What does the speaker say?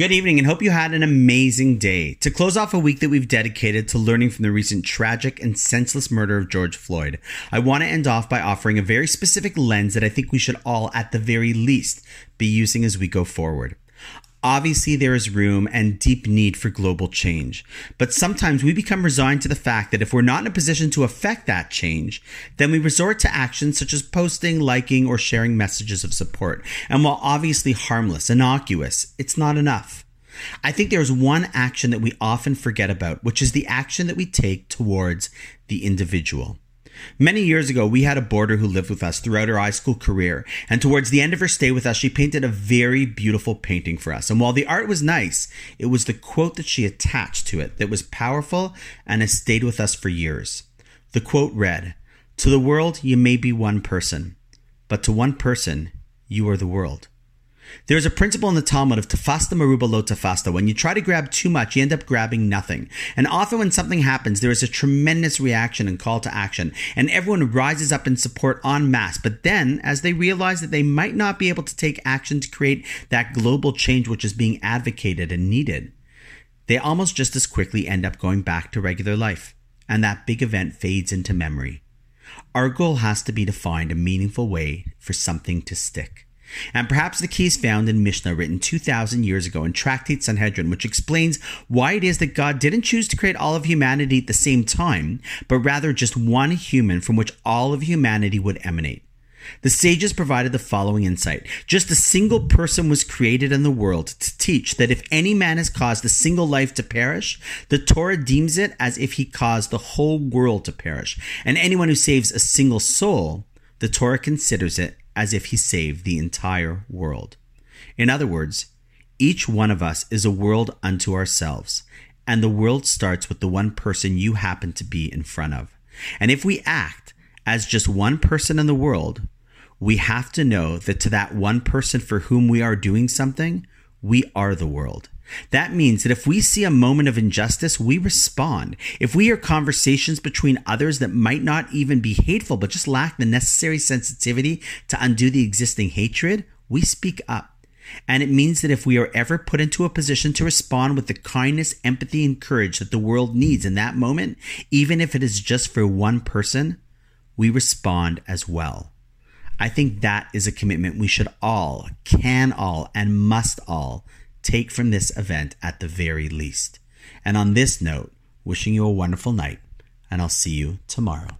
Good evening and hope you had an amazing day. To close off a week that we've dedicated to learning from the recent tragic and senseless murder of George Floyd, I want to end off by offering a very specific lens that I think we should all, at the very least, be using as we go forward. Obviously, there is room and deep need for global change, but sometimes we become resigned to the fact that if we're not in a position to affect that change, then we resort to actions such as posting, liking, or sharing messages of support. And while obviously harmless, innocuous, it's not enough. I think there's one action that we often forget about, which is the action that we take towards the individual. Many years ago, we had a boarder who lived with us throughout her high school career, and towards the end of her stay with us, she painted a very beautiful painting for us. And while the art was nice, it was the quote that she attached to it that was powerful and has stayed with us for years. The quote read, To the world, you may be one person, but to one person, you are the world. There's a principle in the Talmud of tafasta maruba lo tafasta. When you try to grab too much, you end up grabbing nothing. And often when something happens, there is a tremendous reaction and call to action, and everyone rises up in support en masse. But then, as they realize that they might not be able to take action to create that global change which is being advocated and needed, they almost just as quickly end up going back to regular life. And that big event fades into memory. Our goal has to be to find a meaningful way for something to stick. And perhaps the key is found in Mishnah, written 2,000 years ago in Tractate Sanhedrin, which explains why it is that God didn't choose to create all of humanity at the same time, but rather just one human from which all of humanity would emanate. The sages provided the following insight. Just a single person was created in the world to teach that if any man has caused a single life to perish, the Torah deems it as if he caused the whole world to perish. And anyone who saves a single soul, the Torah considers it as if he saved the entire world. In other words, each one of us is a world unto ourselves, and the world starts with the one person you happen to be in front of. And if we act as just one person in the world, we have to know that to that one person for whom we are doing something, we are the world. That means that if we see a moment of injustice, we respond. If we hear conversations between others that might not even be hateful, but just lack the necessary sensitivity to undo the existing hatred, we speak up. And it means that if we are ever put into a position to respond with the kindness, empathy, and courage that the world needs in that moment, even if it is just for one person, we respond as well. I think that is a commitment we should all, can all, and must all take from this event at the very least. And on this note, wishing you a wonderful night, and I'll see you tomorrow.